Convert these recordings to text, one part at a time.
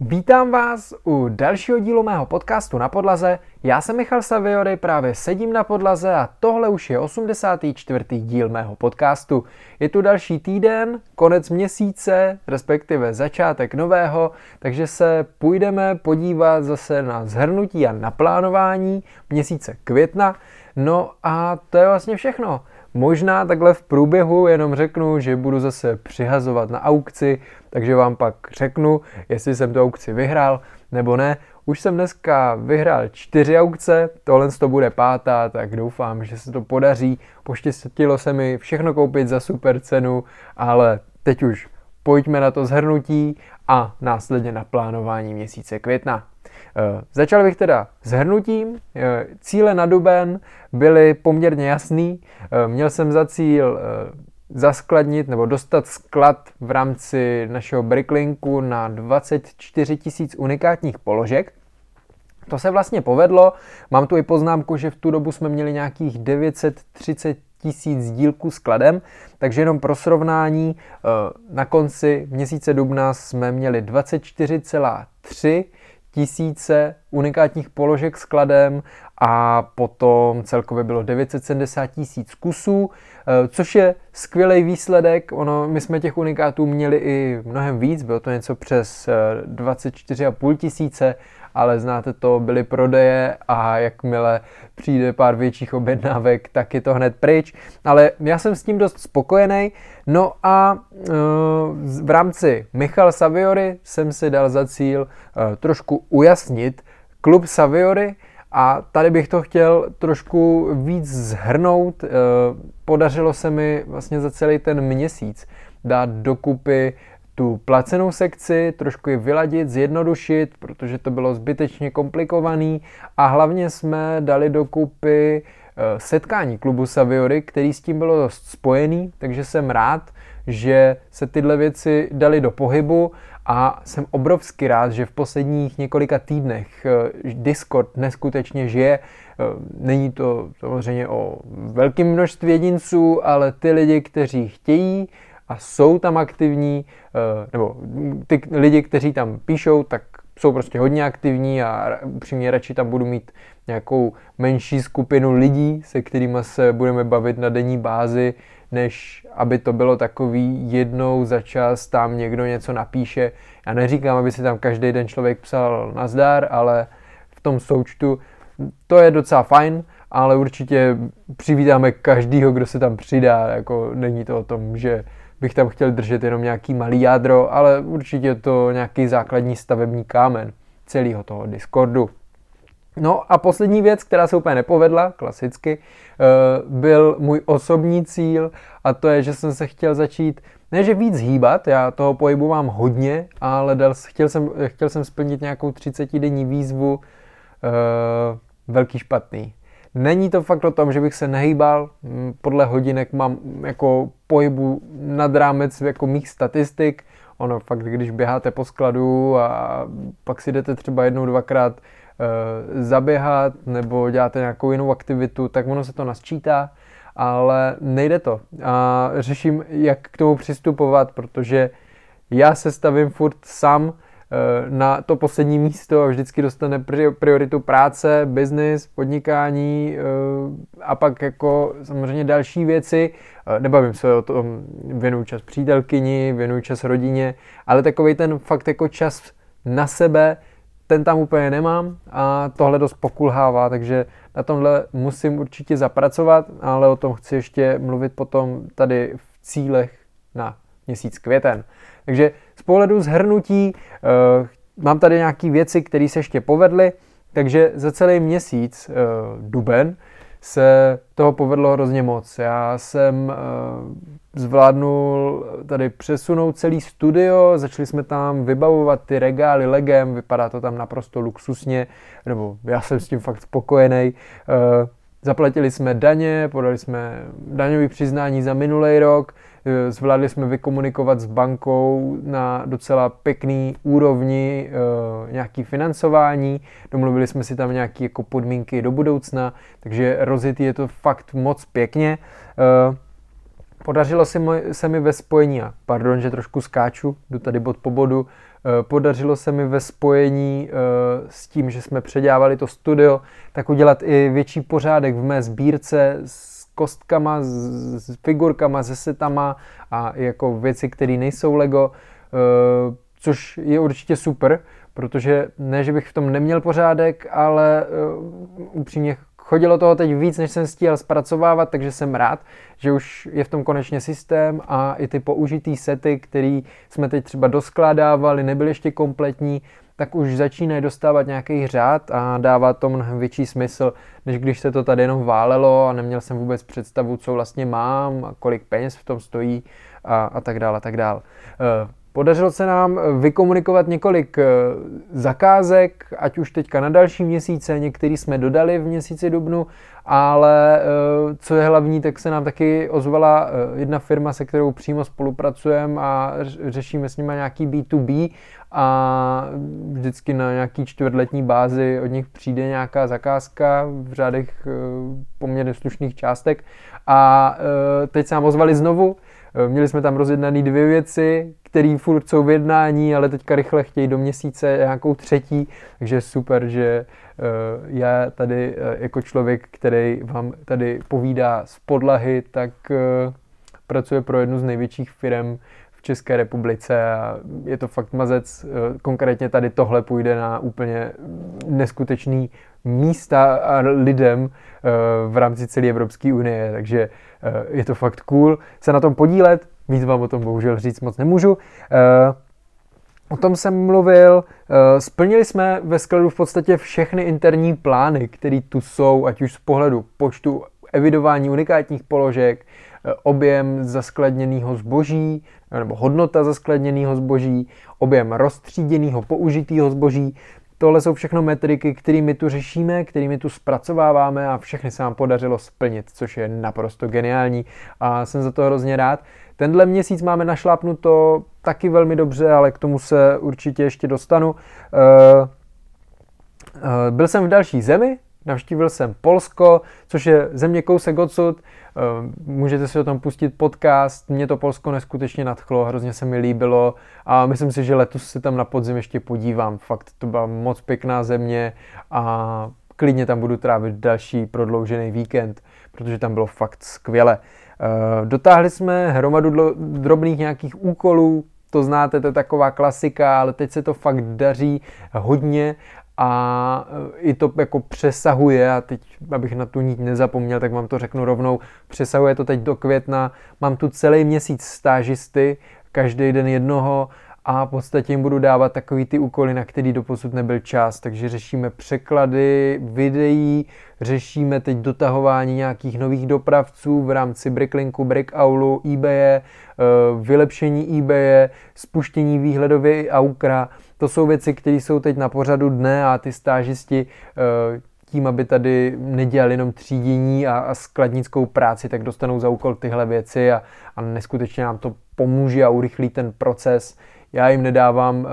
Vítám vás u dalšího dílu mého podcastu na podlaze. Já jsem Michal Saviory, právě sedím na podlaze a tohle už je 84. díl mého podcastu. Je tu další týden, konec měsíce, respektive začátek nového, takže se půjdeme podívat zase na zhrnutí a naplánování měsíce května. No a to je vlastně všechno. Možná takhle v průběhu jenom řeknu, že budu zase přihazovat na aukci, takže vám pak řeknu, jestli jsem tu aukci vyhrál nebo ne. Už jsem dneska vyhrál čtyři aukce, tohle to bude pátá, tak doufám, že se to podaří. Poštěstilo se mi všechno koupit za super cenu, ale teď už pojďme na to zhrnutí a následně na plánování měsíce května. Eh, začal bych teda s hrnutím. Eh, cíle na duben byly poměrně jasný. Eh, měl jsem za cíl zaskladnit nebo dostat sklad v rámci našeho Bricklinku na 24 tisíc unikátních položek. To se vlastně povedlo. Mám tu i poznámku, že v tu dobu jsme měli nějakých 930 tisíc dílků skladem, takže jenom pro srovnání na konci měsíce dubna jsme měli 24,3 tisíce unikátních položek skladem a potom celkově bylo 970 tisíc kusů, eh, což je skvělý výsledek. Ono, my jsme těch unikátů měli i mnohem víc, bylo to něco přes 24,5 eh, tisíce, ale znáte to, byly prodeje a jakmile přijde pár větších objednávek, tak je to hned pryč. Ale já jsem s tím dost spokojený. No a e, v rámci Michal Saviory jsem si dal za cíl e, trošku ujasnit klub Saviory a tady bych to chtěl trošku víc zhrnout. E, podařilo se mi vlastně za celý ten měsíc dát dokupy tu placenou sekci, trošku ji vyladit, zjednodušit, protože to bylo zbytečně komplikovaný a hlavně jsme dali dokupy eh, setkání klubu Saviory, který s tím bylo dost spojený, takže jsem rád, že se tyhle věci dali do pohybu a jsem obrovsky rád, že v posledních několika týdnech eh, Discord neskutečně žije. Eh, není to samozřejmě o velkém množství jedinců, ale ty lidi, kteří chtějí a jsou tam aktivní, eh, nebo ty lidi, kteří tam píšou, tak jsou prostě hodně aktivní a upřímně radši tam budu mít nějakou menší skupinu lidí, se kterými se budeme bavit na denní bázi, než aby to bylo takový jednou za čas tam někdo něco napíše. Já neříkám, aby si tam každý den člověk psal nazdar, ale v tom součtu to je docela fajn, ale určitě přivítáme každýho, kdo se tam přidá, jako není to o tom, že bych tam chtěl držet jenom nějaký malý jádro, ale určitě to nějaký základní stavební kámen celého toho Discordu. No a poslední věc, která se úplně nepovedla, klasicky, eh, byl můj osobní cíl a to je, že jsem se chtěl začít, ne že víc hýbat, já toho pohybu mám hodně, ale dal, chtěl, jsem, chtěl jsem splnit nějakou 30 denní výzvu uh, velký špatný. Není to fakt o tom, že bych se nehýbal, mm, podle hodinek mám jako pohybu nad rámec jako mých statistik, ono fakt, když běháte po skladu a pak si jdete třeba jednou, dvakrát e, zaběhat nebo děláte nějakou jinou aktivitu, tak ono se to nasčítá, ale nejde to. A řeším, jak k tomu přistupovat, protože já se stavím furt sám na to poslední místo a vždycky dostane prioritu práce, biznis, podnikání eh, a pak jako samozřejmě další věci. Eh, nebavím se o tom, věnuju čas přítelkyni, věnuju čas rodině, ale takový ten fakt jako čas na sebe, ten tam úplně nemám a tohle dost pokulhává, takže na tomhle musím určitě zapracovat, ale o tom chci ještě mluvit potom tady v cílech na měsíc květen. Takže z pohledu zhrnutí uh, mám tady nějaké věci, které se ještě povedly, takže za celý měsíc uh, duben se toho povedlo hrozně moc. Já jsem uh, zvládnul tady přesunout celý studio, začali jsme tam vybavovat ty regály legem, vypadá to tam naprosto luxusně, nebo já jsem s tím fakt spokojený. Zaplatili jsme daně, podali jsme daňové přiznání za minulý rok, Eh, zvládli jsme vykomunikovat s bankou na docela pěkný úrovni eh, nějaký financování, domluvili jsme si tam nějaké jako podmínky do budoucna, takže rozjetý je to fakt moc pěkně. Eh, podařilo se mi, ve spojení, a pardon, že trošku skáču, jdu tady bod po bodu, Podařilo se mi ve spojení s tím, že jsme předělávali to studio, tak udělat i větší pořádek v mé sbírce s kostkama, s figurkama, se setama a jako věci, které nejsou Lego, což je určitě super, protože ne, že bych v tom neměl pořádek, ale upřímně Chodilo toho teď víc, než jsem stíhal zpracovávat, takže jsem rád, že už je v tom konečně systém a i ty použitý sety, které jsme teď třeba doskládávali, nebyly ještě kompletní, tak už začínají dostávat nějaký řád a dává to mnohem větší smysl, než když se to tady jenom válelo a neměl jsem vůbec představu, co vlastně mám a kolik peněz v tom stojí a, a tak dále a tak dále. Podařilo se nám eh, vykomunikovat několik eh, zakázek, ať už teďka na další měsíce, některý jsme dodali v měsíci dubnu, ale eh, co je hlavní, tak se nám taky ozvala jedna firma, se kterou přímo spolupracujeme a řešíme s nimi nějaký B2B a vždycky na nějaký čtvrtletní bázi od nich přijde nějaká zakázka v řádech poměrně slušných částek. A teď se nám ozvali znovu, Měli jsme tam rozjednané dvě věci, které furt jsou v jednání, ale teďka rychle chtějí do měsíce nějakou třetí, takže super, že eh, já tady eh, jako člověk, který vám tady povídá z podlahy, tak eh, pracuje pro jednu z největších firm v České republice a je to fakt mazec. Konkrétně tady tohle půjde na úplně neskutečný místa a lidem v rámci celé Evropské unie, takže je to fakt cool se na tom podílet. Víc vám o tom bohužel říct moc nemůžu. Eh, o tom jsem mluvil. Eh, splnili jsme ve skladu v podstatě všechny interní plány, které tu jsou, ať už z pohledu počtu evidování unikátních položek, eh, objem zaskladněného zboží, nebo hodnota zaskladněného zboží, objem rozstříděného použitého zboží, Tohle jsou všechno metriky, kterými tu řešíme, kterými tu zpracováváme a všechny se nám podařilo splnit, což je naprosto geniální a jsem za to hrozně rád. Tenhle měsíc máme našlápnuto taky velmi dobře, ale k tomu se určitě ještě dostanu. Eh, eh, byl jsem v další zemi, navštívil jsem Polsko, což je země kousek odsud. Eh, můžete si o tom pustit podcast. Mě to Polsko neskutečně nadchlo, hrozně se mi líbilo a myslím si, že letos se tam na podzim ještě podívám. Fakt to byla moc pěkná země a klidně tam budu trávit další prodloužený víkend, protože tam bylo fakt skvěle. Eh, dotáhli jsme hromadu drobných nějakých úkolů, to znáte, to je taková klasika, ale teď se to fakt daří hodně a eh, i to jako přesahuje a teď, abych na tu nít nezapomněl, tak vám to řeknu rovnou, přesahuje to teď do května, mám tu celý měsíc stážisty, každý den jednoho a v podstatě jim budu dávat takový ty úkoly, na který doposud nebyl čas. Takže řešíme překlady videí, řešíme teď dotahování nějakých nových dopravců v rámci Bricklinku, Brickaulu, eBaye, eh, vylepšení eBaye, spuštění výhledově Aukra. To jsou věci, které jsou teď na pořadu dne a ty stážisti eh, tím, aby tady nedělali jenom třídění a, a skladnickou práci, tak dostanou za úkol tyhle věci a, a neskutečně nám to pomůže a urychlí ten proces já jim nedávám uh,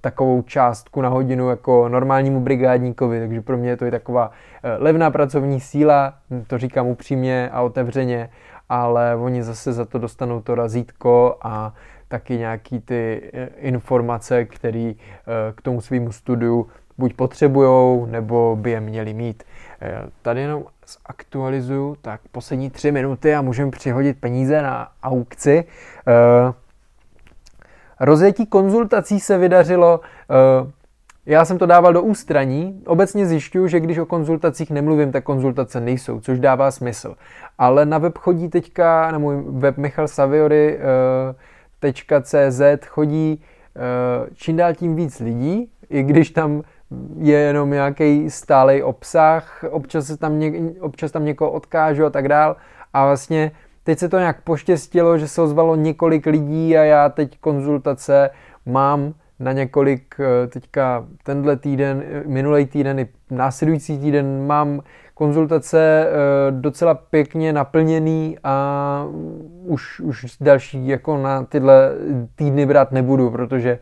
takovou částku na hodinu jako normálnímu brigádníkovi, takže pro mě to je taková uh, levná pracovní síla, to říkám upřímně a otevřeně, ale oni zase za to dostanou to razítko a taky nějaký ty uh, informace, které uh, k tomu svýmu studiu buď potřebujou, nebo by je měli mít. Tady jenom zaktualizuju, tak poslední tři minuty a můžeme přihodit peníze na aukci. Rozjetí konzultací se vydařilo, eh, já jsem to dával do ústraní. Obecně zjišťuju, že když o konzultacích nemluvím, tak konzultace nejsou, což dává smysl. Ale na web chodí teďka, na můj web michalsaviory.cz eh, chodí eh, čím dál tím víc lidí, i když tam je jenom nějaký stálej obsah, občas, tam, něk, občas tam někoho odkážu a tak dál. A vlastně Teď se to nějak poštěstilo, že se ozvalo několik lidí a já teď konzultace mám na několik, eh, teďka tenhle týden, eh, minulý týden i následující týden mám konzultace eh, docela pěkně naplněný a už, už další jako na tyhle týdny brát nebudu, protože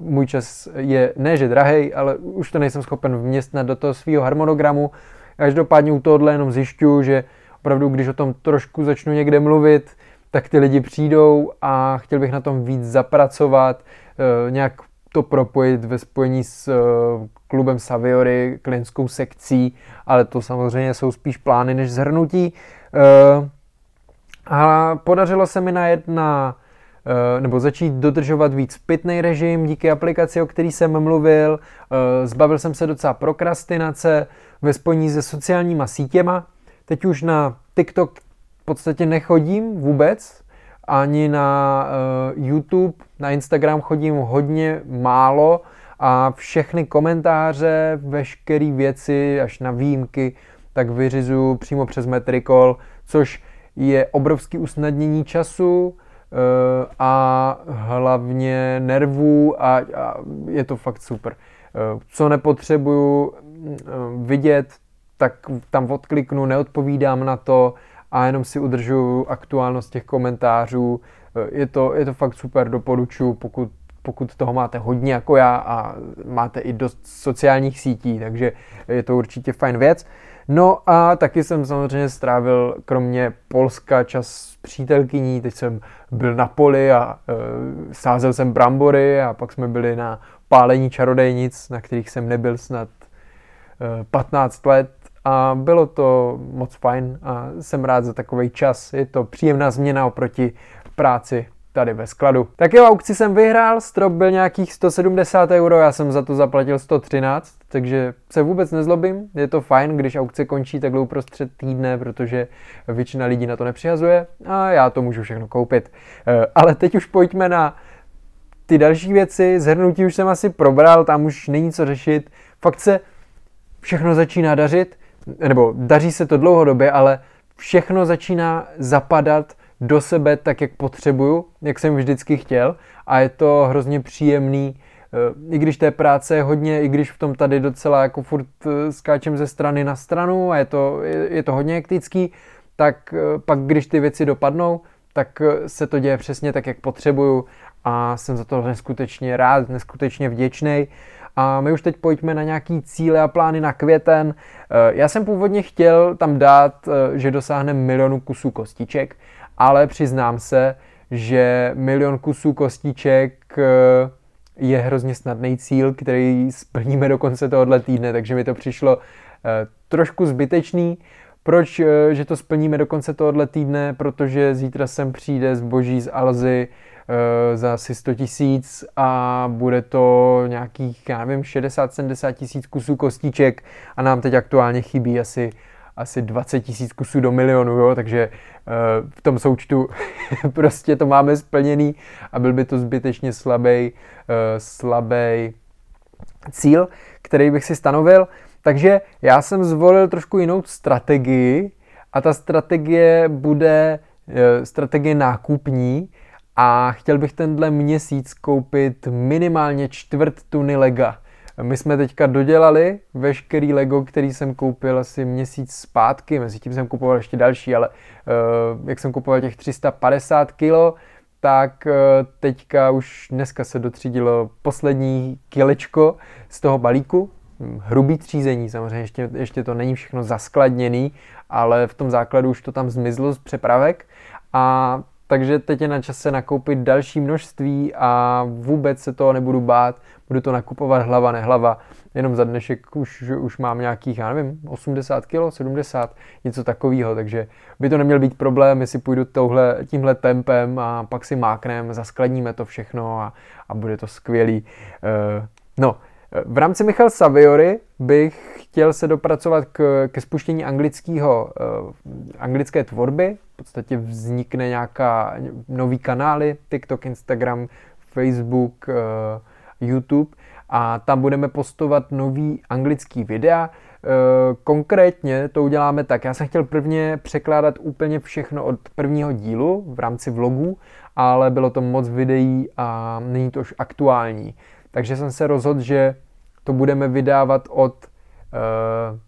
můj čas je ne, že drahej, ale už to nejsem schopen vměstnat do toho svého harmonogramu. Každopádně u tohohle jenom zjišťuju, že opravdu, když o tom trošku začnu někde mluvit, tak ty lidi přijdou a chtěl bych na tom víc zapracovat, eh, nějak to propojit ve spojení s uh, klubem Saviory, klientskou sekcí, ale to samozřejmě jsou spíš plány než zhrnutí. Uh, a podařilo se mi najet na Eh, nebo začít dodržovat víc pitný režim díky aplikaci, o který jsem mluvil. Eh, zbavil jsem se docela prokrastinace ve spojení se sociálníma sítěma. Teď už na TikTok v podstatě nechodím vůbec, ani na uh, YouTube, na Instagram chodím hodně málo a všechny komentáře, veškeré věci, až na výjimky, tak vyřizuju přímo přes Metricol, což je obrovský usnadnění času, Eh, a hlavně nervů a, a je to fakt super. Eh, co nepotřebuju eh, vidět, tak tam odkliknu, neodpovídám na to a jenom si udržuju aktuálnost těch komentářů. Je to, je to fakt super, doporučuji, pokud, pokud toho máte hodně jako já a máte i dost sociálních sítí, takže je to určitě fajn věc. No a taky jsem samozřejmě strávil kromě Polska čas s přítelkyní, teď jsem byl na poli a e, sázel jsem brambory a pak jsme byli na pálení čarodejnic, na kterých jsem nebyl snad e, 15 let a bylo to moc fajn a jsem rád za takový čas. Je to příjemná změna oproti práci tady ve skladu. Tak jo, aukci jsem vyhrál, strop byl nějakých 170 euro, já jsem za to zaplatil 113, takže se vůbec nezlobím, je to fajn, když aukce končí takhle uprostřed týdne, protože většina lidí na to nepřihazuje a já to můžu všechno koupit. Eh, ale teď už pojďme na ty další věci, zhrnutí už jsem asi probral, tam už není co řešit, fakt se všechno začíná dařit, nebo daří se to dlouhodobě, ale všechno začíná zapadat do sebe tak, jak potřebuju, jak jsem vždycky chtěl a je to hrozně příjemný, eh, i když té práce je hodně, i když v tom tady docela jako furt eh, skáčem ze strany na stranu a je to, je, je to hodně hektický, tak eh, pak když ty věci dopadnou, tak se to děje přesně tak, jak potřebuju a jsem za to neskutečně rád, neskutečně vděčný. A my už teď pojďme na nějaký cíle a plány na květen. Já jsem původně chtěl tam dát, že dosáhneme milionu kusů kostiček, ale přiznám se, že milion kusů kostiček eh, je hrozně snadný cíl, který splníme do konce tohohle týdne, takže mi to přišlo eh, trošku zbytečný. Proč, eh, že to splníme do konce tohohle týdne? Protože zítra sem přijde zboží z Alzy za asi 100 tisíc a bude to nějakých, já nevím, 60-70 tisíc kusů kostiček a nám teď aktuálně chybí asi asi 20 tisíc kusů do milionu, jo, takže uh, v tom součtu prostě to máme splněný a byl by to zbytečně slabý, uh, slabý cíl, který bych si stanovil. Takže já jsem zvolil trošku jinou strategii a ta strategie bude strategie nákupní a chtěl bych tenhle měsíc koupit minimálně čtvrt tuny lega. My jsme teďka dodělali veškerý Lego, který jsem koupil asi měsíc zpátky, mezi tím jsem kupoval ještě další, ale uh, jak jsem kupoval těch 350 kilo, tak uh, teďka už dneska se dotřídilo poslední kilečko z toho balíku, hrubý třízení, samozřejmě ještě, ještě to není všechno zaskladněný, ale v tom základu už to tam zmizlo z přepravek. A takže teď je na čase nakoupit další množství a vůbec se toho nebudu bát, budu to nakupovat hlava nehlava, jenom za dnešek už, už mám nějakých, já nevím, 80 kg, 70, něco takového, takže by to neměl být problém, jestli půjdu touhle, tímhle tempem a pak si máknem, zaskladníme to všechno a, a bude to skvělý. Uh, no, v rámci Michal Saviory bych chtěl se dopracovat k, ke spuštění anglického, uh, anglické tvorby. V podstatě vznikne nějaká nový kanály, TikTok, Instagram, Facebook, uh, YouTube a tam budeme postovat nový anglický videa. Uh, konkrétně to uděláme tak, já jsem chtěl prvně překládat úplně všechno od prvního dílu v rámci vlogů, ale bylo to moc videí a není to už aktuální. Takže jsem se rozhodl, že to budeme vydávat od, uh,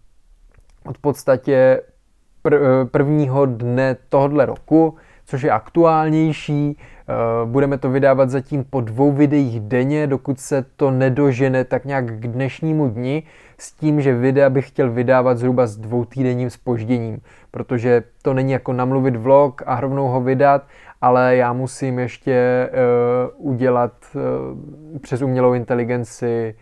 od podstatě eh, prvního dne tohohle roku, což je aktuálnější. Uh, budeme to vydávat zatím po dvou videích denně, dokud se to nedožene tak nějak k dnešnímu dni, s tím, že videa bych chtěl vydávat zhruba s dvoutýdenním spožděním, protože to není jako namluvit vlog a rovnou ho vydat, ale já musím ještě udělat přes umělou inteligenci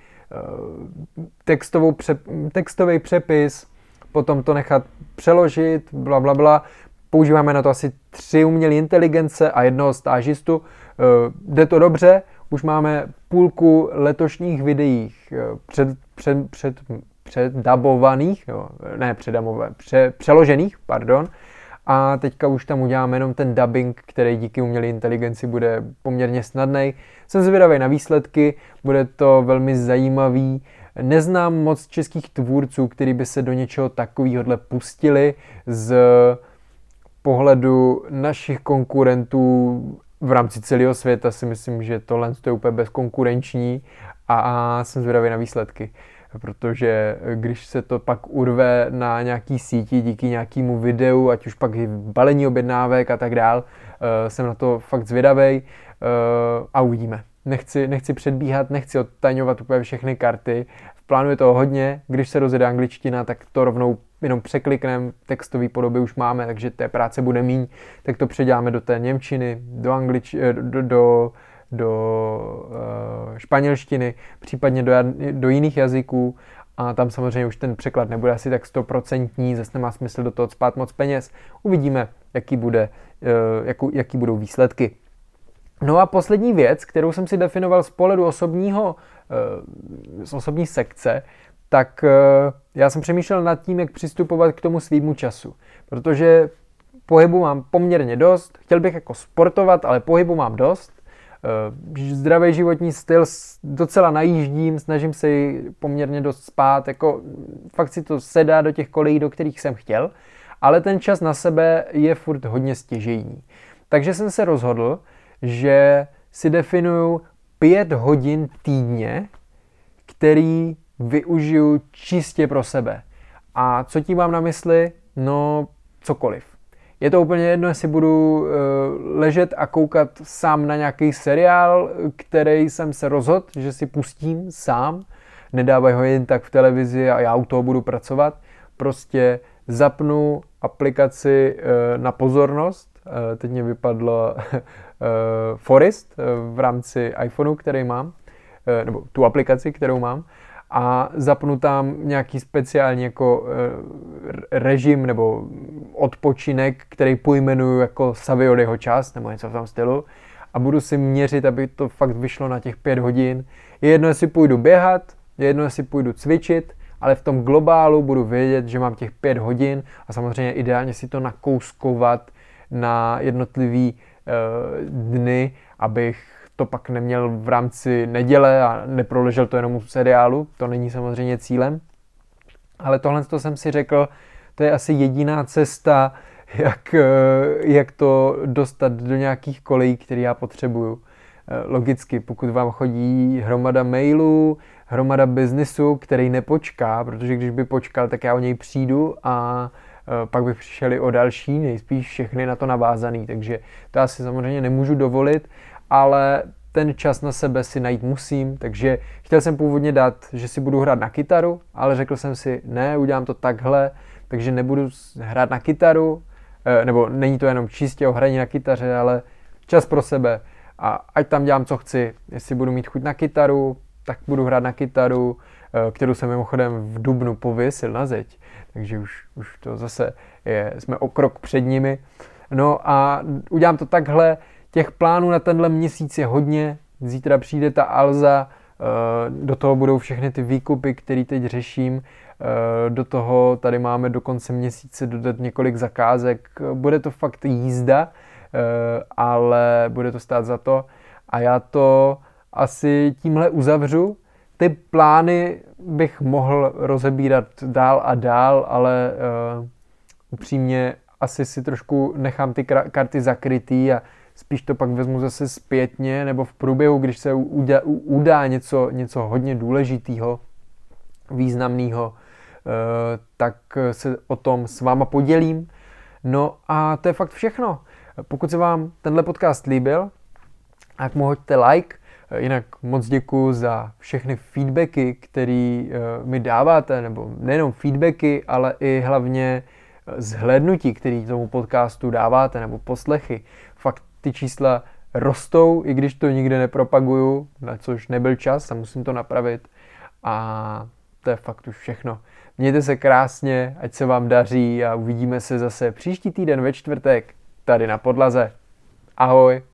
textovou pře- textový přepis, potom to nechat přeložit, bla, bla, bla. Používáme na to asi tři umělé inteligence a jednoho stážistu. Uh, jde to dobře, už máme půlku letošních videích před, před, před, předdabovaných, jo, ne předamové, pře, přeložených, pardon, a teďka už tam uděláme jenom ten dubbing, který díky umělé inteligenci bude poměrně snadný. Jsem zvědavý na výsledky, bude to velmi zajímavý. Neznám moc českých tvůrců, kteří by se do něčeho takového pustili z pohledu našich konkurentů v rámci celého světa si myslím, že tohle je úplně bezkonkurenční a jsem zvědavý na výsledky protože když se to pak urve na nějaký síti díky nějakému videu, ať už pak i balení objednávek a tak dál, eh, jsem na to fakt zvědavý eh, a uvidíme. Nechci, nechci předbíhat, nechci odtaňovat úplně všechny karty. V plánu je to hodně, když se rozjede angličtina, tak to rovnou jenom překlikneme, textové podoby už máme, takže té práce bude míň, tak to předěláme do té Němčiny, do, anglič, eh, do, do do uh, španělštiny, případně do, do jiných jazyků a tam samozřejmě už ten překlad nebude asi tak stoprocentní, zase nemá smysl do toho spát moc peněz. Uvidíme, jaký, bude, uh, jakou, jaký budou výsledky. No a poslední věc, kterou jsem si definoval z pohledu osobního, uh, z osobní sekce, tak já jsem přemýšlel nad tím, jak přistupovat k tomu svýmu času. Protože pohybu mám poměrně dost, chtěl bych jako sportovat, ale pohybu mám dost zdravý životní styl docela najíždím, snažím se poměrně dost spát, jako fakt si to sedá do těch kolejí, do kterých jsem chtěl, ale ten čas na sebe je furt hodně stěžejní. Takže jsem se rozhodl, že si definuju pět hodin týdně, který využiju čistě pro sebe. A co tím mám na mysli? No, cokoliv. Je to úplně jedno, jestli budu uh, ležet a koukat sám na nějaký seriál, který jsem se rozhodl, že si pustím sám. Nedávají ho jen tak v televizi a já u toho budu pracovat. Prostě zapnu aplikaci uh, na pozornost. Uh, teď mě vypadlo Forest v rámci iPhoneu, který mám, nebo tu aplikaci, kterou mám a zapnu tam nějaký speciální jako režim nebo odpočinek, který pojmenuju jako Saviodyho čas nebo něco v tom stylu a budu si měřit, aby to fakt vyšlo na těch pět hodin. Je jedno, jestli půjdu běhat, je jedno, jestli půjdu cvičit, ale v tom globálu budu vědět, že mám těch pět hodin a samozřejmě ideálně si to nakouskovat na jednotlivý uh, dny, abych to pak neměl v rámci neděle a neproležel to jenom u seriálu, to není samozřejmě cílem. Ale tohle to jsem si řekl, to je asi jediná cesta, jak, eh, jak to dostat do nějakých kolejí, které já potřebuju. Eh, logicky, pokud vám chodí hromada mailů, hromada biznisu, který nepočká, protože když by počkal, tak já o něj přijdu a eh, pak by přišeli o další, nejspíš všechny na to navázaný, takže to asi samozřejmě nemůžu dovolit, ale ten čas na sebe si najít musím, takže chtěl jsem původně dát, že si budu hrát na kytaru, ale řekl jsem si, ne, udělám to takhle, takže nebudu hrát na kytaru, eh, nebo není to jenom čistě o hraní na kytaře, ale čas pro sebe a ať tam dělám, co chci. Jestli budu mít chuť na kytaru, tak budu hrát na kytaru, eh, kterou jsem mimochodem v Dubnu pověsil na zeď, takže už, už to zase je, jsme o krok před nimi. No a udělám to takhle, těch plánů na tenhle měsíc je hodně, zítra přijde ta Alza, eh, do toho budou všechny ty výkupy, které teď řeším, Eh, do toho tady máme do konce měsíce dodat několik zakázek. Bude to fakt jízda, eh, ale bude to stát za to. A já to asi tímhle uzavřu. Ty plány bych mohl rozebírat dál a dál, ale upřímně asi si trošku nechám ty karty zakrytý a spíš to pak vezmu zase zpětně nebo v průběhu, když se udá, něco, něco hodně důležitého, významného, Eh, tak se o tom s váma podělím. No a to je fakt všechno. Pokud se vám tenhle podcast líbil, tak mu hoďte like, eh, jinak moc děkuji za všechny feedbacky, které eh, mi dáváte, nebo nejenom feedbacky, ale i hlavně zhlédnutí, který tomu podcastu dáváte, nebo poslechy. Ty čísla rostou, i když to nikde nepropaguju, na což nebyl čas a musím to napravit. A to je fakt už všechno. Mějte se krásně, ať se vám daří a uvidíme se zase příští týden ve čtvrtek tady na podlaze. Ahoj!